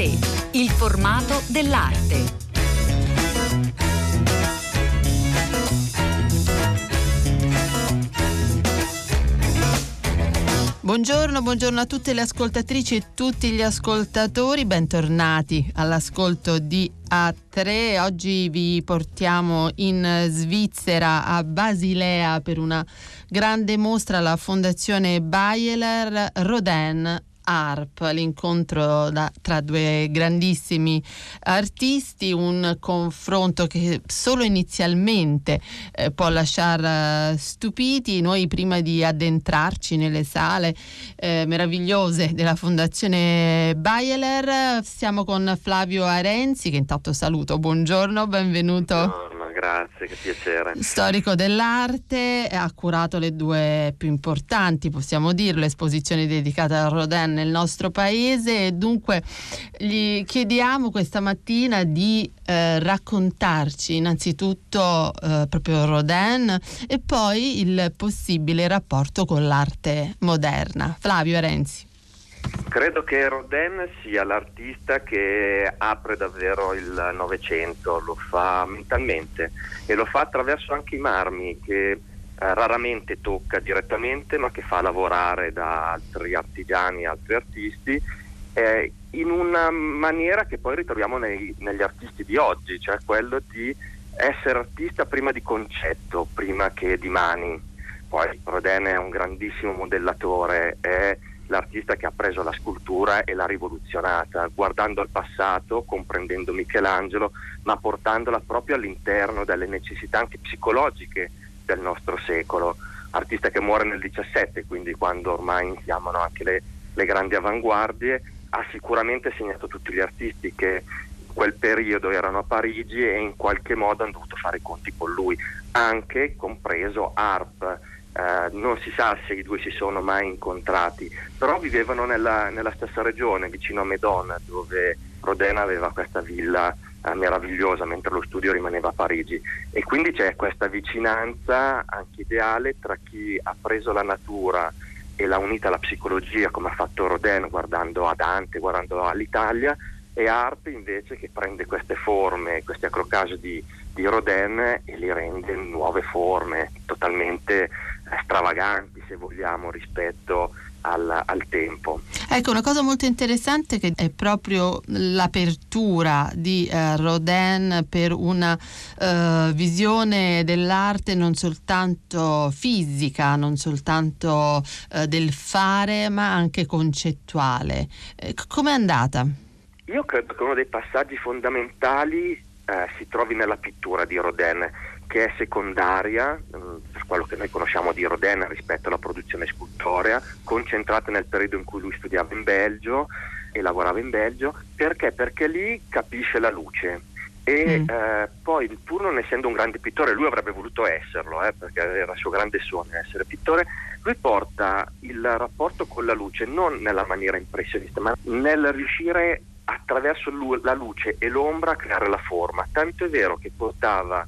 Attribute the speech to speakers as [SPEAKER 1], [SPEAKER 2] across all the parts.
[SPEAKER 1] 3. Il formato dell'arte.
[SPEAKER 2] Buongiorno, buongiorno a tutte le ascoltatrici e tutti gli ascoltatori, bentornati all'ascolto di A3. Oggi vi portiamo in Svizzera a Basilea per una grande mostra alla Fondazione Bayeler Rodin ARP, l'incontro da, tra due grandissimi artisti, un confronto che solo inizialmente eh, può lasciare stupiti. Noi prima di addentrarci nelle sale eh, meravigliose della Fondazione Bayeler siamo con Flavio Arenzi che intanto saluto, buongiorno, benvenuto.
[SPEAKER 3] Buongiorno grazie, che piacere.
[SPEAKER 2] Storico dell'arte, ha curato le due più importanti, possiamo dirlo, esposizioni dedicate a Rodin nel nostro paese dunque gli chiediamo questa mattina di eh, raccontarci innanzitutto eh, proprio Rodin e poi il possibile rapporto con l'arte moderna. Flavio Renzi.
[SPEAKER 3] Credo che Rodin sia l'artista che apre davvero il Novecento, lo fa mentalmente e lo fa attraverso anche i marmi che eh, raramente tocca direttamente ma che fa lavorare da altri artigiani, altri artisti eh, in una maniera che poi ritroviamo nei, negli artisti di oggi, cioè quello di essere artista prima di concetto, prima che di mani. Poi Rodin è un grandissimo modellatore, è l'artista che ha preso la scultura e l'ha rivoluzionata, guardando al passato, comprendendo Michelangelo, ma portandola proprio all'interno delle necessità anche psicologiche del nostro secolo. Artista che muore nel 17, quindi quando ormai iniziamo anche le, le grandi avanguardie, ha sicuramente segnato tutti gli artisti che in quel periodo erano a Parigi e in qualche modo hanno dovuto fare i conti con lui, anche compreso Arp eh, non si sa se i due si sono mai incontrati, però vivevano nella, nella stessa regione, vicino a Medon, dove Rodena aveva questa villa eh, meravigliosa mentre lo studio rimaneva a Parigi. E quindi c'è questa vicinanza anche ideale tra chi ha preso la natura e l'ha unita alla psicologia come ha fatto Rodin guardando a Dante, guardando all'Italia e Art invece che prende queste forme, questi accrocage di, di Rodin e li rende nuove forme totalmente stravaganti se vogliamo rispetto al, al, tempo.
[SPEAKER 2] Ecco, una cosa molto interessante che è proprio l'apertura di eh, Rodin per una eh, visione dell'arte non soltanto fisica, non soltanto eh, del fare, ma anche concettuale. Eh, Come è andata?
[SPEAKER 3] Io credo che uno dei passaggi fondamentali eh, si trovi nella pittura di Rodin che è secondaria mm, per quello che noi conosciamo di Rodin rispetto alla produzione scultorea, concentrata nel periodo in cui lui studiava in Belgio e lavorava in Belgio, perché? Perché lì capisce la luce e mm. eh, poi pur non essendo un grande pittore, lui avrebbe voluto esserlo, eh, perché era il suo grande sogno essere pittore, lui porta il rapporto con la luce non nella maniera impressionista, ma nel riuscire attraverso la luce e l'ombra a creare la forma. Tanto è vero che portava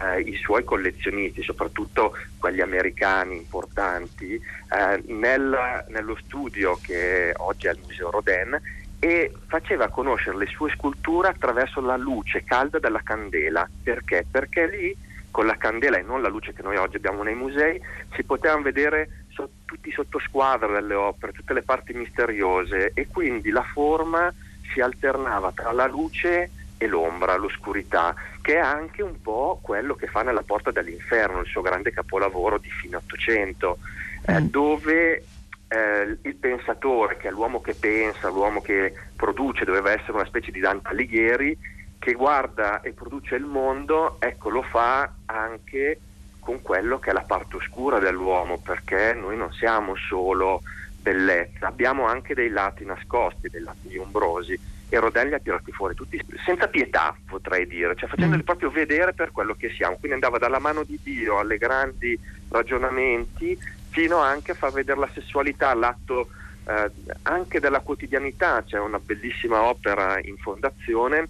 [SPEAKER 3] eh, i suoi collezionisti, soprattutto quelli americani importanti, eh, nel, nello studio che oggi è al Museo Rodin e faceva conoscere le sue sculture attraverso la luce calda della candela. Perché? Perché lì con la candela e non la luce che noi oggi abbiamo nei musei si potevano vedere so, tutti i sottosquadri delle opere, tutte le parti misteriose e quindi la forma si alternava tra la luce e l'ombra, l'oscurità, che è anche un po' quello che fa nella Porta dell'Inferno, il suo grande capolavoro di fine Ottocento, eh, mm. dove eh, il pensatore, che è l'uomo che pensa, l'uomo che produce, doveva essere una specie di Dante Alighieri, che guarda e produce il mondo, ecco lo fa anche con quello che è la parte oscura dell'uomo, perché noi non siamo solo bellezza, abbiamo anche dei lati nascosti, dei lati ombrosi e Rodelli ha tirati fuori tutti senza pietà potrei dire, cioè facendoli mm. proprio vedere per quello che siamo, quindi andava dalla mano di Dio alle grandi ragionamenti fino anche a far vedere la sessualità, l'atto eh, anche della quotidianità, c'è una bellissima opera in fondazione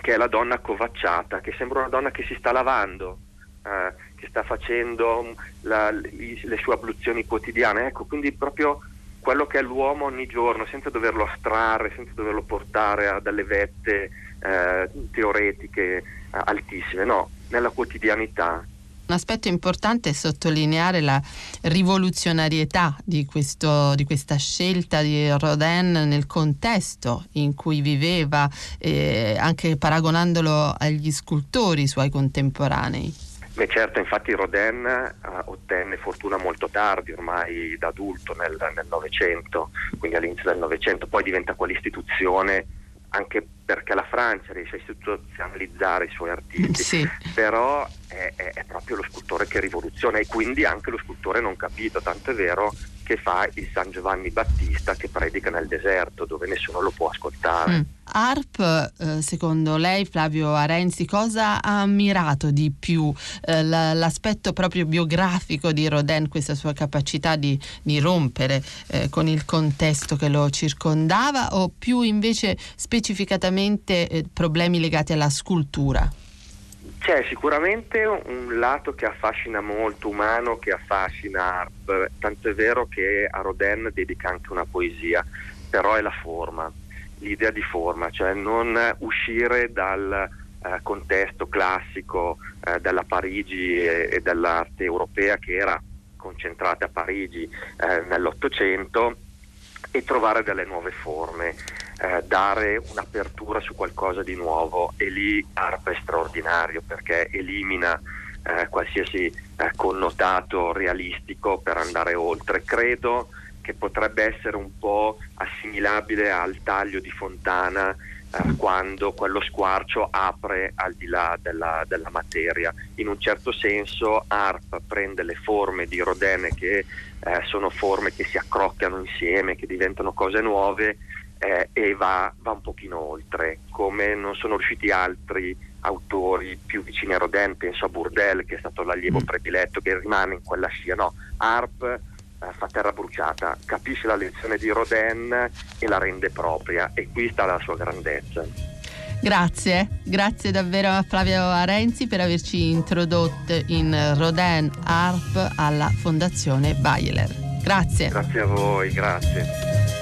[SPEAKER 3] che è la donna covacciata, che sembra una donna che si sta lavando, eh, che sta facendo la, le, le sue abluzioni quotidiane, ecco, quindi proprio quello che è l'uomo ogni giorno, senza doverlo astrarre, senza doverlo portare a delle vette eh, teoretiche eh, altissime, no, nella quotidianità.
[SPEAKER 2] Un aspetto importante è sottolineare la rivoluzionarietà di, questo, di questa scelta di Rodin nel contesto in cui viveva, eh, anche paragonandolo agli scultori suoi contemporanei.
[SPEAKER 3] Beh certo, infatti Rodin uh, ottenne fortuna molto tardi, ormai da adulto nel Novecento, quindi all'inizio del Novecento, poi diventa quell'istituzione anche perché la Francia riesce a istituzionalizzare i suoi artisti,
[SPEAKER 2] sì.
[SPEAKER 3] però è, è, è, proprio lo scultore che rivoluziona e quindi anche lo scultore non capito, tanto è vero che fa il San Giovanni Battista che predica nel deserto dove nessuno lo può ascoltare. Mm.
[SPEAKER 2] ARP, eh, secondo lei, Flavio Arenzi, cosa ha ammirato di più? Eh, l'aspetto proprio biografico di Rodin, questa sua capacità di, di rompere eh, con il contesto che lo circondava o più invece specificatamente eh, problemi legati alla scultura?
[SPEAKER 3] C'è sicuramente un lato che affascina molto, umano, che affascina Arp, tanto è vero che a Rodin dedica anche una poesia, però è la forma, l'idea di forma, cioè non uscire dal eh, contesto classico eh, della Parigi e, e, dell'arte europea che era concentrata a Parigi eh, nell'Ottocento e trovare delle nuove forme eh, dare un'apertura su qualcosa di nuovo e lì ARP è straordinario perché elimina eh, qualsiasi eh, connotato realistico per andare oltre. Credo che potrebbe essere un po' assimilabile al taglio di Fontana eh, quando quello squarcio apre al di là della, della, materia. In un certo senso ARP prende le forme di Rodin che eh, sono forme che si accrocchiano insieme, che diventano cose nuove eh, e va, va, un pochino oltre, come non sono riusciti altri autori più vicini a Rodin, penso a Bourdelle che è stato l'allievo mm. prediletto che rimane in quella scia, no, Harp eh, fa terra bruciata, capisce la lezione di Rodin e la rende propria e qui sta la sua grandezza.
[SPEAKER 2] Grazie, grazie davvero a Flavio Arenzi per averci introdotto in Rodin Harp alla Fondazione Bayeler. Grazie.
[SPEAKER 3] Grazie a voi, grazie.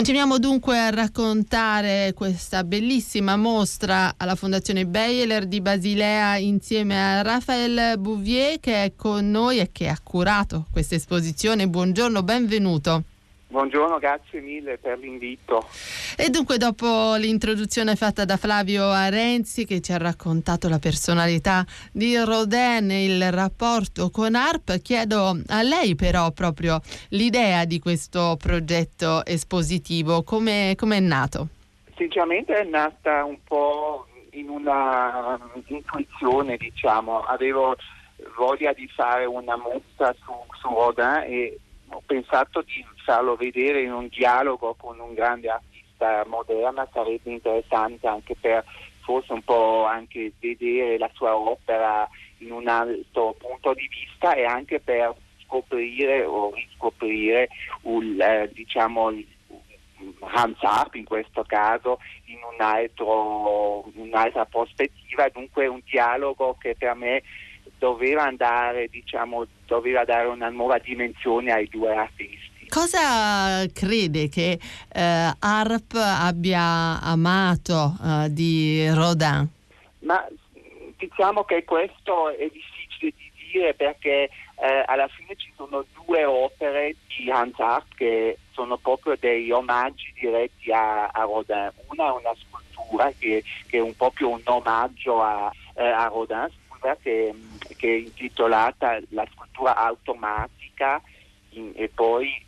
[SPEAKER 2] Continuiamo dunque a raccontare questa bellissima mostra alla Fondazione Baylor di Basilea insieme a Raphael Bouvier che è con noi e che ha curato questa esposizione. Buongiorno, benvenuto.
[SPEAKER 4] Buongiorno, grazie mille per l'invito.
[SPEAKER 2] E dunque dopo l'introduzione fatta da Flavio Arenzi che ci ha raccontato la personalità di Rodin e il rapporto con ARP, chiedo a lei però proprio l'idea di questo progetto espositivo, come è nato?
[SPEAKER 4] Sinceramente è nata un po' in una intuizione, diciamo, avevo voglia di fare una mostra su, su Rodin e ho pensato di farlo vedere in un dialogo con un grande artista moderna, sarebbe interessante anche per forse un po' anche vedere la sua opera in un altro punto di vista e anche per scoprire o riscoprire un, eh, diciamo, Hans Up in questo caso in un altro, un'altra prospettiva, dunque un dialogo che per me doveva andare, diciamo, doveva dare una nuova dimensione ai due artisti.
[SPEAKER 2] Cosa crede che eh, Arp abbia amato eh, di Rodin?
[SPEAKER 4] Ma diciamo che questo è difficile di dire perché eh, alla fine ci sono due opere di Hans Arp che sono proprio dei omaggi diretti a, a Rodin. Una è una scultura che, che, è un proprio un omaggio a, eh, a Rodin, che, che, è intitolata La scultura automatica in, e poi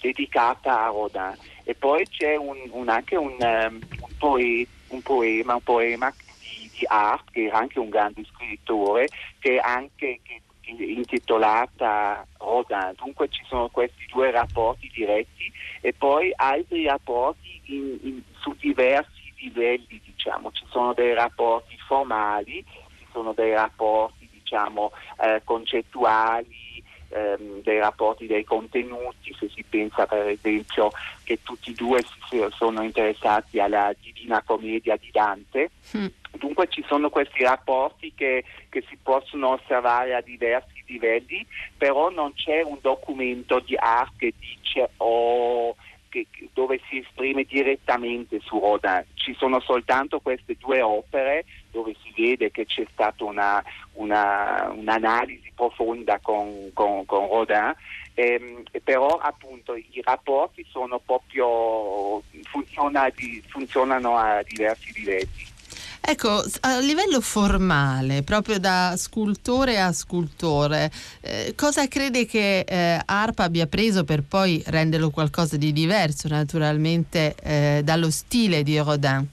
[SPEAKER 4] dedicata a Rodin. E poi c'è un, un, anche un, um, poe, poema, un poema di, di Art, che era anche un grande scrittore, che anche che intitolata Rodin. Dunque ci sono questi due rapporti diretti e poi altri rapporti in, in, su diversi livelli, diciamo. Ci sono dei rapporti formali, ci sono dei rapporti diciamo, eh, concettuali, ehm, dei rapporti dei contenuti, se si pensa per esempio che tutti e due si, sono interessati alla Divina Commedia di Dante. Mm. Dunque ci sono questi rapporti che, che si possono osservare a diversi livelli, però non c'è un documento di arte che dice oh, che, dove si esprime direttamente su Rodin. Ci sono soltanto queste due opere dove si vede che c'è stata una, una, un'analisi profonda con, con, con Rodin, ehm, però appunto i rapporti sono proprio, funziona di, funzionano a diversi livelli.
[SPEAKER 2] Ecco, a livello formale, proprio da scultore a scultore, eh, cosa crede che eh, ARPA abbia preso per poi renderlo qualcosa di diverso, naturalmente, eh, dallo stile di Rodin?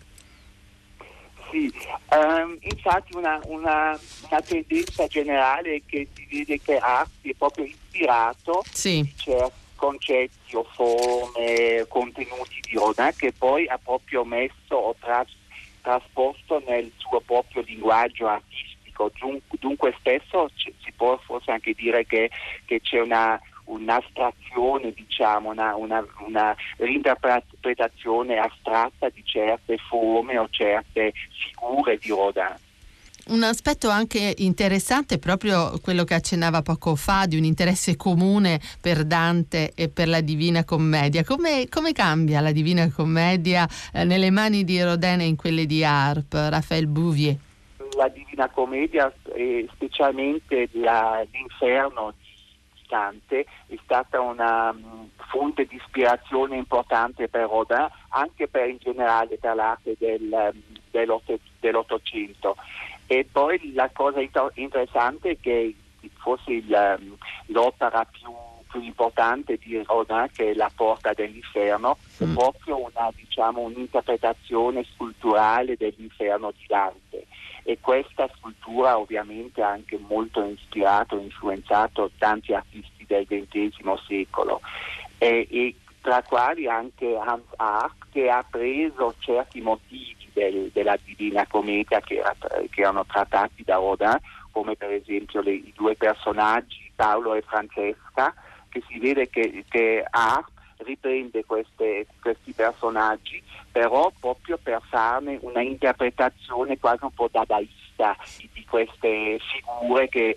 [SPEAKER 4] Sì, um, infatti una, una, una, tendenza generale che si vede che Arpi è proprio ispirato
[SPEAKER 2] sì.
[SPEAKER 4] certi concetti o forme, contenuti di Rodin che poi ha proprio messo o tras- trasposto nel suo proprio linguaggio artistico. Dunque spesso si può forse anche dire che, che c'è una, un'astrazione, diciamo, una, una, una reinterpretazione astratta di certe forme o certe figure di Rodin.
[SPEAKER 2] Un aspetto anche interessante è proprio quello che accennava poco fa di un interesse comune per Dante e per la Divina Commedia. Come, come cambia la Divina Commedia eh, nelle mani di Rodin e in quelle di Arp, Raphael Bouvier?
[SPEAKER 4] La Divina Commedia, e specialmente la, l'inferno Dante, è stata una um, fonte di ispirazione importante per Rodin, anche per in generale per l'arte del, um, dell'Ottocento. E poi la cosa interessante è che forse il, ehm, l'opera più, più, importante di Rodin, che è La porta dell'inferno, mm. è proprio una, diciamo, un'interpretazione sculturale dell'inferno di Dante. E questa scultura ovviamente ha anche molto ispirato e influenzato tanti artisti del XX secolo. E, e tra quali anche Hans Ark che ha preso certi motivi del, della Divina Commedia che, era, che, erano trattati da Rodin, come per esempio le, i due personaggi Paolo e Francesca, che si vede che, che Art riprende queste, questi personaggi, però proprio per farne una interpretazione quasi un po' dadaista di queste figure che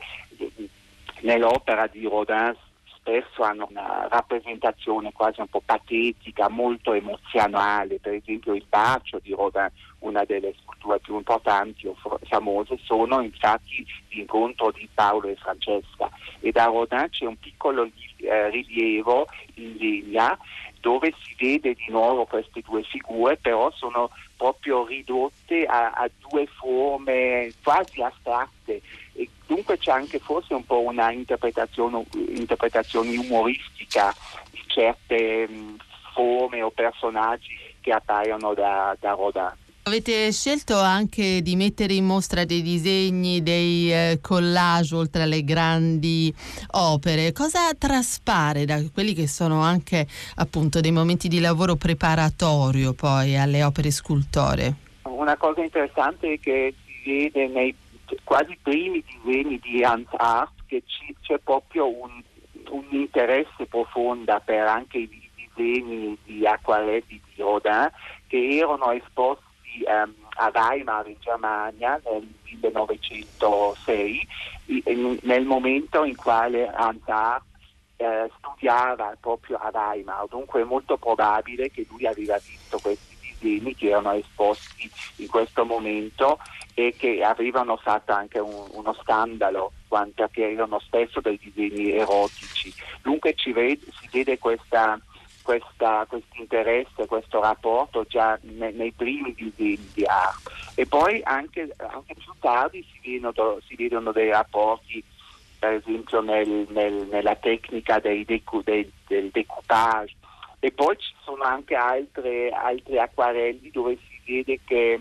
[SPEAKER 4] nell'opera di Rodin spesso hanno una rappresentazione quasi un po' patetica, molto emozionale, per esempio il bacio di Rodin, una delle sculture più importanti o famose, sono infatti l'incontro di Paolo e Francesca e da Rodin c'è un piccolo eh, rilievo in linea dove si vede di nuovo queste due figure, però sono proprio ridotte a, a due forme quasi astratte e dunque c'è anche forse un po' una interpretazione, interpretazione umoristica di certe mh, forme o personaggi che appaiono da, da Rodin.
[SPEAKER 2] Avete scelto anche di mettere in mostra dei disegni, dei eh, collage oltre alle grandi opere. Cosa traspare da quelli che sono anche appunto dei momenti di lavoro preparatorio poi alle opere scultoree?
[SPEAKER 4] Una cosa interessante è che si vede nei quasi primi disegni di Hans Art che c'è proprio un, un interesse profondo per anche i disegni di acquarelli di Rodin che erano esposti ehm, a Weimar in Germania nel 1906, nel momento in quale Hans Hart eh, studiava proprio a Weimar, dunque è molto probabile che lui aveva visto questi disegni che erano esposti in questo momento e che avevano fatto anche un, uno scandalo perché erano spesso dei disegni erotici. Dunque vede, si vede questa questo interesse, questo rapporto già nei, nei primi disegni di arte e poi anche, anche più tardi si vedono, si vedono, dei rapporti per esempio nel, nel, nella tecnica decu, dei, del decoupage. E poi ci sono anche altre, altri acquarelli dove si vede che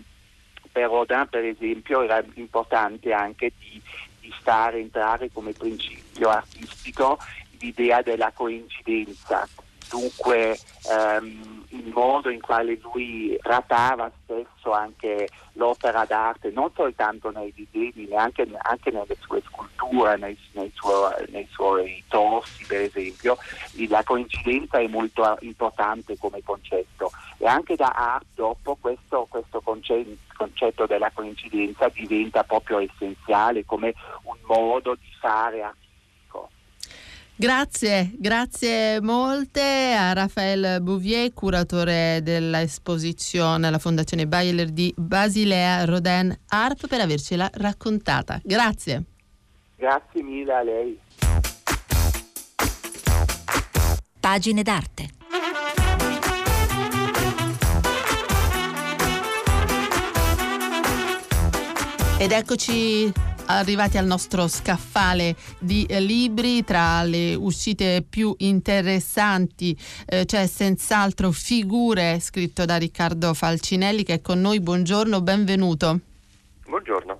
[SPEAKER 4] per Rodin per esempio era importante anche di, di fare entrare come principio artistico l'idea della coincidenza dunque ehm, il modo in quale lui trattava spesso anche l'opera d'arte, non soltanto nei disegni, ma anche, anche nelle sue sculture, nei, nei, suo, nei suoi torsi per esempio, la coincidenza è molto importante come concetto. E anche da art dopo questo, questo concetto della coincidenza diventa proprio essenziale come un modo di fare arte
[SPEAKER 2] Grazie, grazie molte a Raffaele Bouvier, curatore dell'esposizione alla Fondazione Bayer di Basilea Rodin Arp per avercela raccontata. Grazie.
[SPEAKER 4] Grazie mille a lei.
[SPEAKER 1] Pagine d'arte.
[SPEAKER 2] Ed eccoci arrivati al nostro scaffale di eh, libri tra le uscite più interessanti eh, c'è senz'altro Figure scritto da Riccardo Falcinelli che è con noi. Buongiorno benvenuto.
[SPEAKER 5] Buongiorno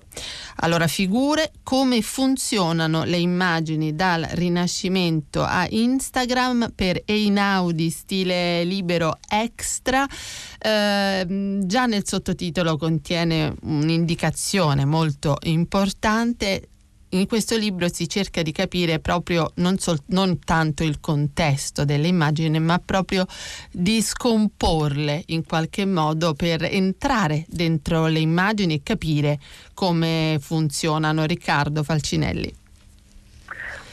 [SPEAKER 2] allora, figure, come funzionano le immagini dal Rinascimento a Instagram per Einaudi stile libero extra. Eh, già nel sottotitolo contiene un'indicazione molto importante in questo libro si cerca di capire proprio non, sol- non, tanto il contesto delle immagini, ma proprio di scomporle in qualche modo per entrare dentro le immagini e capire come funzionano. Riccardo Falcinelli.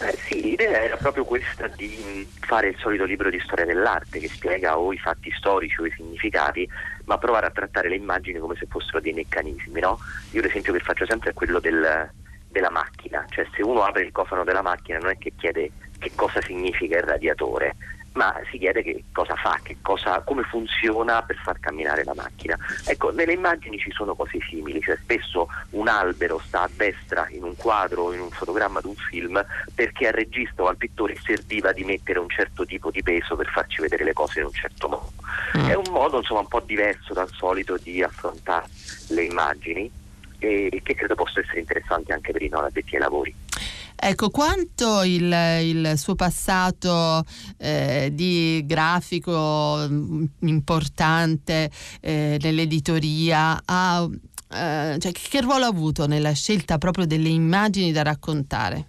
[SPEAKER 5] Eh, sì, l'idea era proprio questa di fare il solito libro di storia dell'arte che spiega o i fatti storici o i significati, ma provare a trattare le immagini come se fossero dei meccanismi. No? Io l'esempio che faccio sempre è quello del, della macchina, cioè se uno apre il cofano della macchina non è che chiede che cosa significa il radiatore, ma si chiede che cosa fa, che cosa, come funziona per far camminare la macchina. Ecco, nelle immagini ci sono cose simili, cioè spesso un albero sta a destra in un quadro o in un fotogramma di un film perché al regista o al pittore serviva di mettere un certo tipo di peso per farci vedere le cose in un certo modo. Mm. È un modo insomma un po' diverso dal solito di affrontare le immagini e che credo possa essere interessante anche per i non addetti ai lavori.
[SPEAKER 2] Ecco, quanto il, il suo passato eh, di grafico mm, importante eh, nell'editoria ha, eh, cioè, che ruolo ha avuto nella scelta proprio delle immagini da raccontare?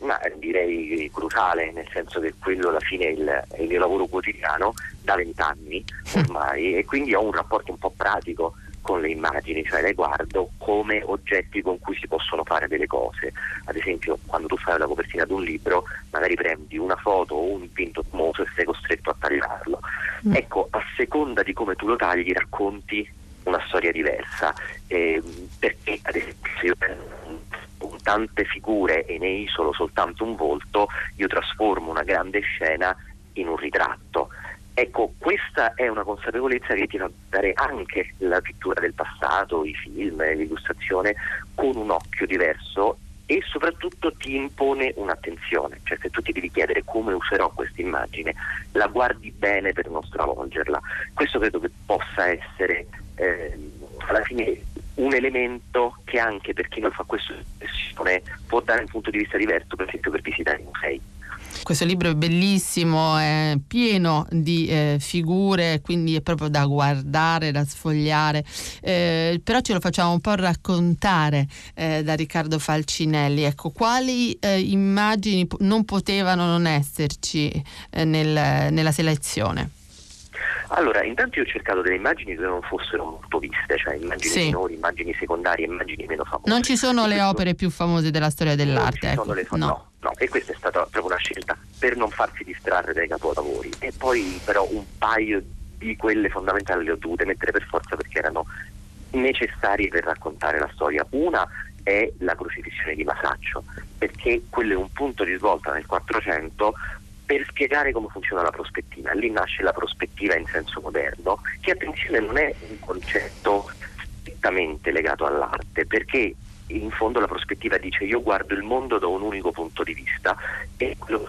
[SPEAKER 5] Ma direi cruciale, nel senso che quello alla fine è il, è il mio lavoro quotidiano da vent'anni ormai e quindi ho un rapporto un po' pratico con le immagini, cioè le guardo come oggetti con cui si possono fare delle cose. Ad esempio, quando tu fai la copertina di un libro, magari prendi una foto o un dipinto famoso e sei costretto a tagliarlo. Mm. Ecco, a seconda di come tu lo tagli, racconti una storia diversa. Eh, perché, ad esempio, se io con tante figure e ne isolo soltanto un volto, io trasformo una grande scena in un ritratto. Ecco, questa è una consapevolezza che ti fa dare anche la pittura del passato, i film, l'illustrazione con un occhio diverso e soprattutto ti impone un'attenzione, cioè se tu ti devi chiedere come userò questa immagine, la guardi bene per non stravolgerla. Questo credo che possa essere eh, alla fine un elemento che anche per chi non fa questa espressione può dare un punto di vista diverso, per esempio per visitare i musei.
[SPEAKER 2] Questo libro è bellissimo, è pieno di eh, figure, quindi è proprio da guardare, da sfogliare, eh, però ce lo facciamo un po' raccontare eh, da Riccardo Falcinelli. Ecco, quali eh, immagini non potevano non esserci eh, nel, nella selezione?
[SPEAKER 5] Allora, intanto io ho cercato delle immagini che non fossero molto viste, cioè immagini sì. minori, immagini secondarie, immagini meno famose.
[SPEAKER 2] Non ci sono le opere più famose della storia dell'arte.
[SPEAKER 5] Ecco. Le, no. no. no, e questa è stata proprio una scelta per non farsi distrarre dai capolavori. E poi però un paio di quelle fondamentali le ho dovute mettere per forza perché erano necessarie per raccontare la storia. Una è la crocifissione di Masaccio, perché quello è un punto di svolta nel 400 per spiegare come funziona la prospettiva. Lì nasce la prospettiva in senso moderno, che attenzione non è un concetto strettamente legato all'arte, perché in fondo la prospettiva dice io guardo il mondo da un unico punto di vista e quello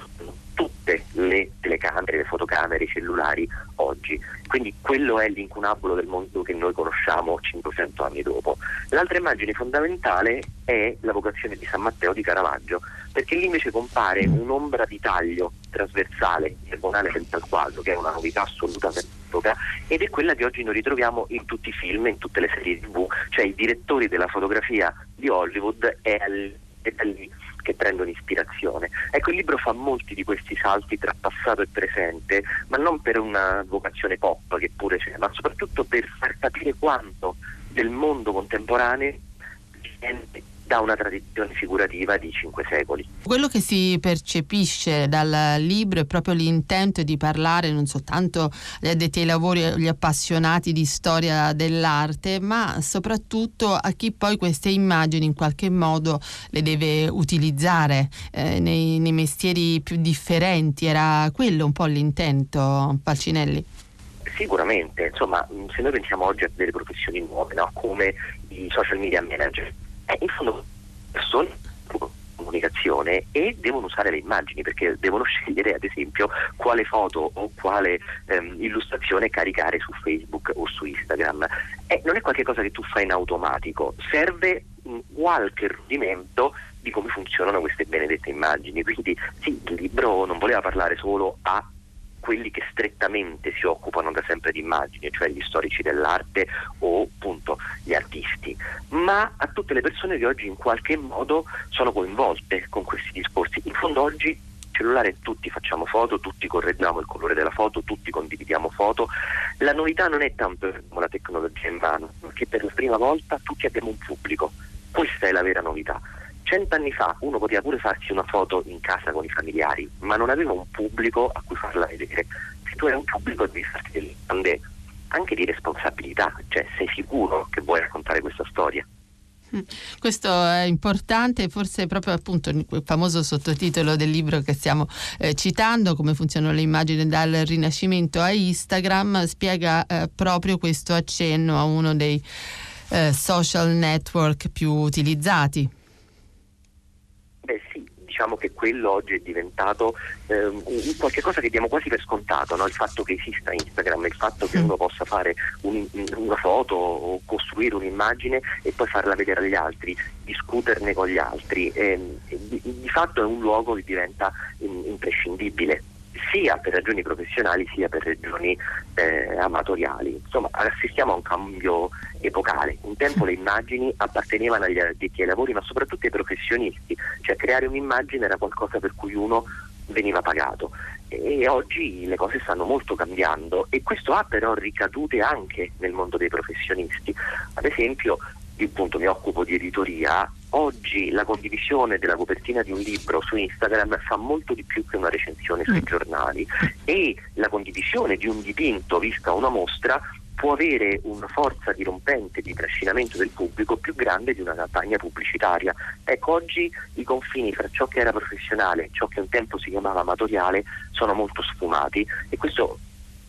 [SPEAKER 5] tutte le telecamere, le fotocamere, i cellulari oggi. Quindi quello è l'incunabolo del mondo che noi conosciamo 500 anni dopo. L'altra immagine fondamentale è la vocazione di San Matteo di Caravaggio, perché lì invece compare un'ombra di taglio trasversale, diagonale senza il quadro, che è una novità assoluta per l'epoca, ed è quella che oggi noi ritroviamo in tutti i film, in tutte le serie tv, cioè i direttori della fotografia di Hollywood è, è lì che prendono ispirazione. Ecco, il libro fa molti di questi salti tra passato e presente, ma non per una vocazione pop che pure c'è, ma soprattutto per far capire quanto del mondo contemporaneo da una tradizione figurativa di cinque secoli.
[SPEAKER 2] Quello che si percepisce dal libro è proprio l'intento di parlare non soltanto agli addetti ai lavori, agli appassionati di storia dell'arte, ma soprattutto a chi poi queste immagini in qualche modo le deve utilizzare eh, nei, nei mestieri più differenti. Era quello un po' l'intento, Palcinelli?
[SPEAKER 5] Sicuramente, insomma, se noi pensiamo oggi a delle professioni nuove, no? come i social media manager, eh, in fondo persone comunicazione e devono usare le immagini perché devono scegliere ad esempio quale foto o quale ehm, illustrazione caricare su Facebook o su Instagram. Eh, non è qualcosa che tu fai in automatico, serve qualche rudimento di come funzionano queste benedette immagini. Quindi sì, il libro non voleva parlare solo a quelli che strettamente si occupano da sempre di immagini, cioè gli storici dell'arte o appunto gli artisti, ma a tutte le persone che oggi in qualche modo sono coinvolte con questi discorsi. In fondo oggi cellulare tutti facciamo foto, tutti correggiamo il colore della foto, tutti condividiamo foto. La novità non è tanto la tecnologia in mano, ma che per la prima volta tutti abbiamo un pubblico. Questa è la vera novità. Cent'anni fa uno poteva pure farsi una foto in casa con i familiari, ma non aveva un pubblico a cui farla vedere. Se tu hai un pubblico devi farti delle domande anche di responsabilità, cioè sei sicuro che vuoi raccontare questa storia?
[SPEAKER 2] Mm. Questo è importante, forse proprio appunto il famoso sottotitolo del libro che stiamo eh, citando, come funzionano le immagini dal Rinascimento a Instagram, spiega eh, proprio questo accenno a uno dei eh, social network più utilizzati
[SPEAKER 5] diciamo che quello oggi è diventato eh, qualche cosa che diamo quasi per scontato, no? il fatto che esista Instagram, il fatto che mm. uno possa fare un, una foto o costruire un'immagine e poi farla vedere agli altri, discuterne con gli altri, eh, di, di, fatto è un luogo che diventa in, imprescindibile sia per ragioni professionali sia per ragioni eh, amatoriali. Insomma, assistiamo a un cambio epocale. Un tempo le immagini appartenevano agli addetti ai lavori, ma soprattutto ai professionisti, cioè creare un'immagine era qualcosa per cui uno veniva pagato e oggi le cose stanno molto cambiando e questo ha però ricadute anche nel mondo dei professionisti. Ad esempio, io appunto mi occupo di editoria, oggi la condivisione della copertina di un libro su Instagram fa molto di più che una recensione sui mm. giornali e la condivisione di un dipinto vista una mostra può avere una forza dirompente di trascinamento del pubblico più grande di una campagna pubblicitaria. Ecco, oggi i confini fra ciò che era professionale e ciò che un tempo si chiamava amatoriale sono molto sfumati e questo,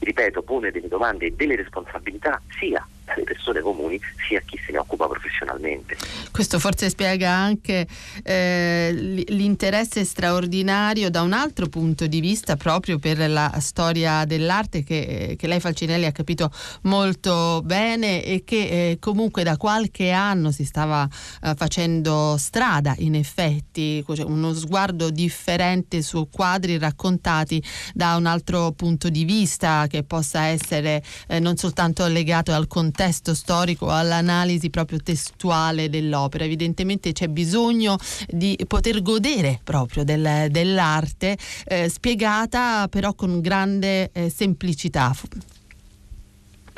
[SPEAKER 5] ripeto, pone delle domande e delle responsabilità sia dalle persone comuni sia a chi se ne occupa professionalmente.
[SPEAKER 2] Questo forse spiega anche eh, l'interesse straordinario da un altro punto di vista proprio per la storia dell'arte che, che lei Falcinelli ha capito molto bene e che eh, comunque da qualche anno si stava eh, facendo strada in effetti, cioè uno sguardo differente su quadri raccontati da un altro punto di vista che possa essere eh, non soltanto legato al contesto storico, all'analisi proprio testuale dell'opera. Evidentemente c'è bisogno di poter godere proprio del, dell'arte eh, spiegata però con grande eh, semplicità.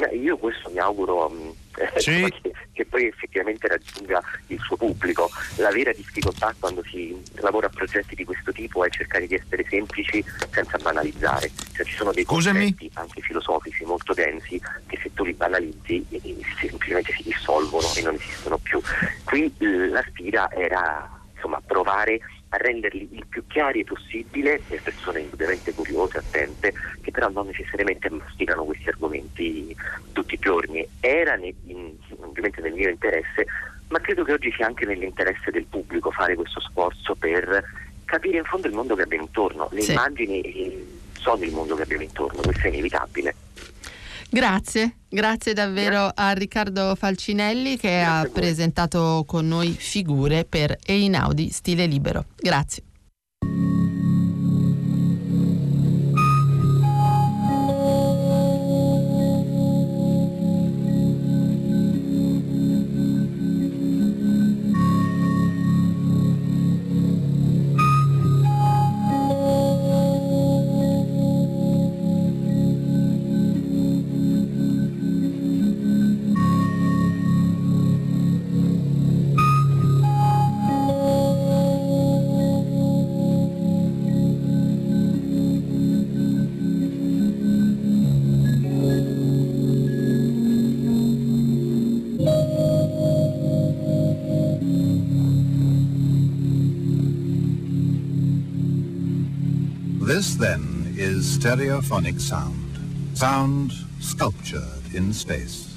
[SPEAKER 5] Beh, io questo mi auguro um, sì. che, che, poi effettivamente raggiunga il suo pubblico. La vera difficoltà quando si lavora a progetti di questo tipo è cercare di essere semplici senza banalizzare. Cioè, ci sono dei
[SPEAKER 6] Scusami.
[SPEAKER 5] concetti anche filosofici molto densi che se tu li banalizzi eh, semplicemente si dissolvono e non esistono più. Qui la sfida era insomma, provare a renderli il più chiari possibile per persone indubbiamente curiose, attente, che però non necessariamente masticano questi argomenti tutti i giorni. Era in, ovviamente nel mio interesse, ma credo che oggi sia anche nell'interesse del pubblico fare questo sforzo per capire in fondo il mondo che abbiamo intorno. Le sì. immagini eh, sono il mondo che abbiamo intorno, questo è inevitabile.
[SPEAKER 2] Grazie, grazie davvero a Riccardo Falcinelli che grazie ha presentato con noi figure per Einaudi Stile Libero. Grazie.
[SPEAKER 7] Stereophonic sound. Sound sculptured in space.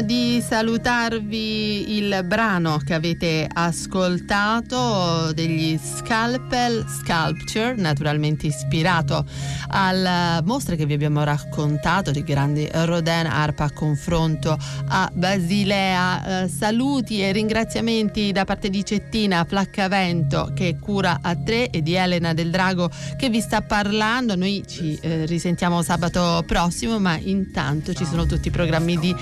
[SPEAKER 2] Di salutarvi il brano che avete ascoltato degli Scalpel Sculpture, naturalmente ispirato alla mostra che vi abbiamo raccontato di grandi Rodin Arpa a confronto a Basilea. Eh, saluti e ringraziamenti da parte di Cettina Flaccavento che cura a tre e di Elena del Drago che vi sta parlando. Noi ci eh, risentiamo sabato prossimo, ma intanto ci sono tutti i programmi di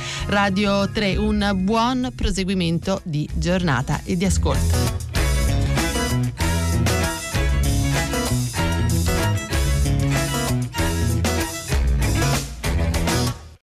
[SPEAKER 2] Radio 3. Un buon proseguimento di giornata e di ascolto.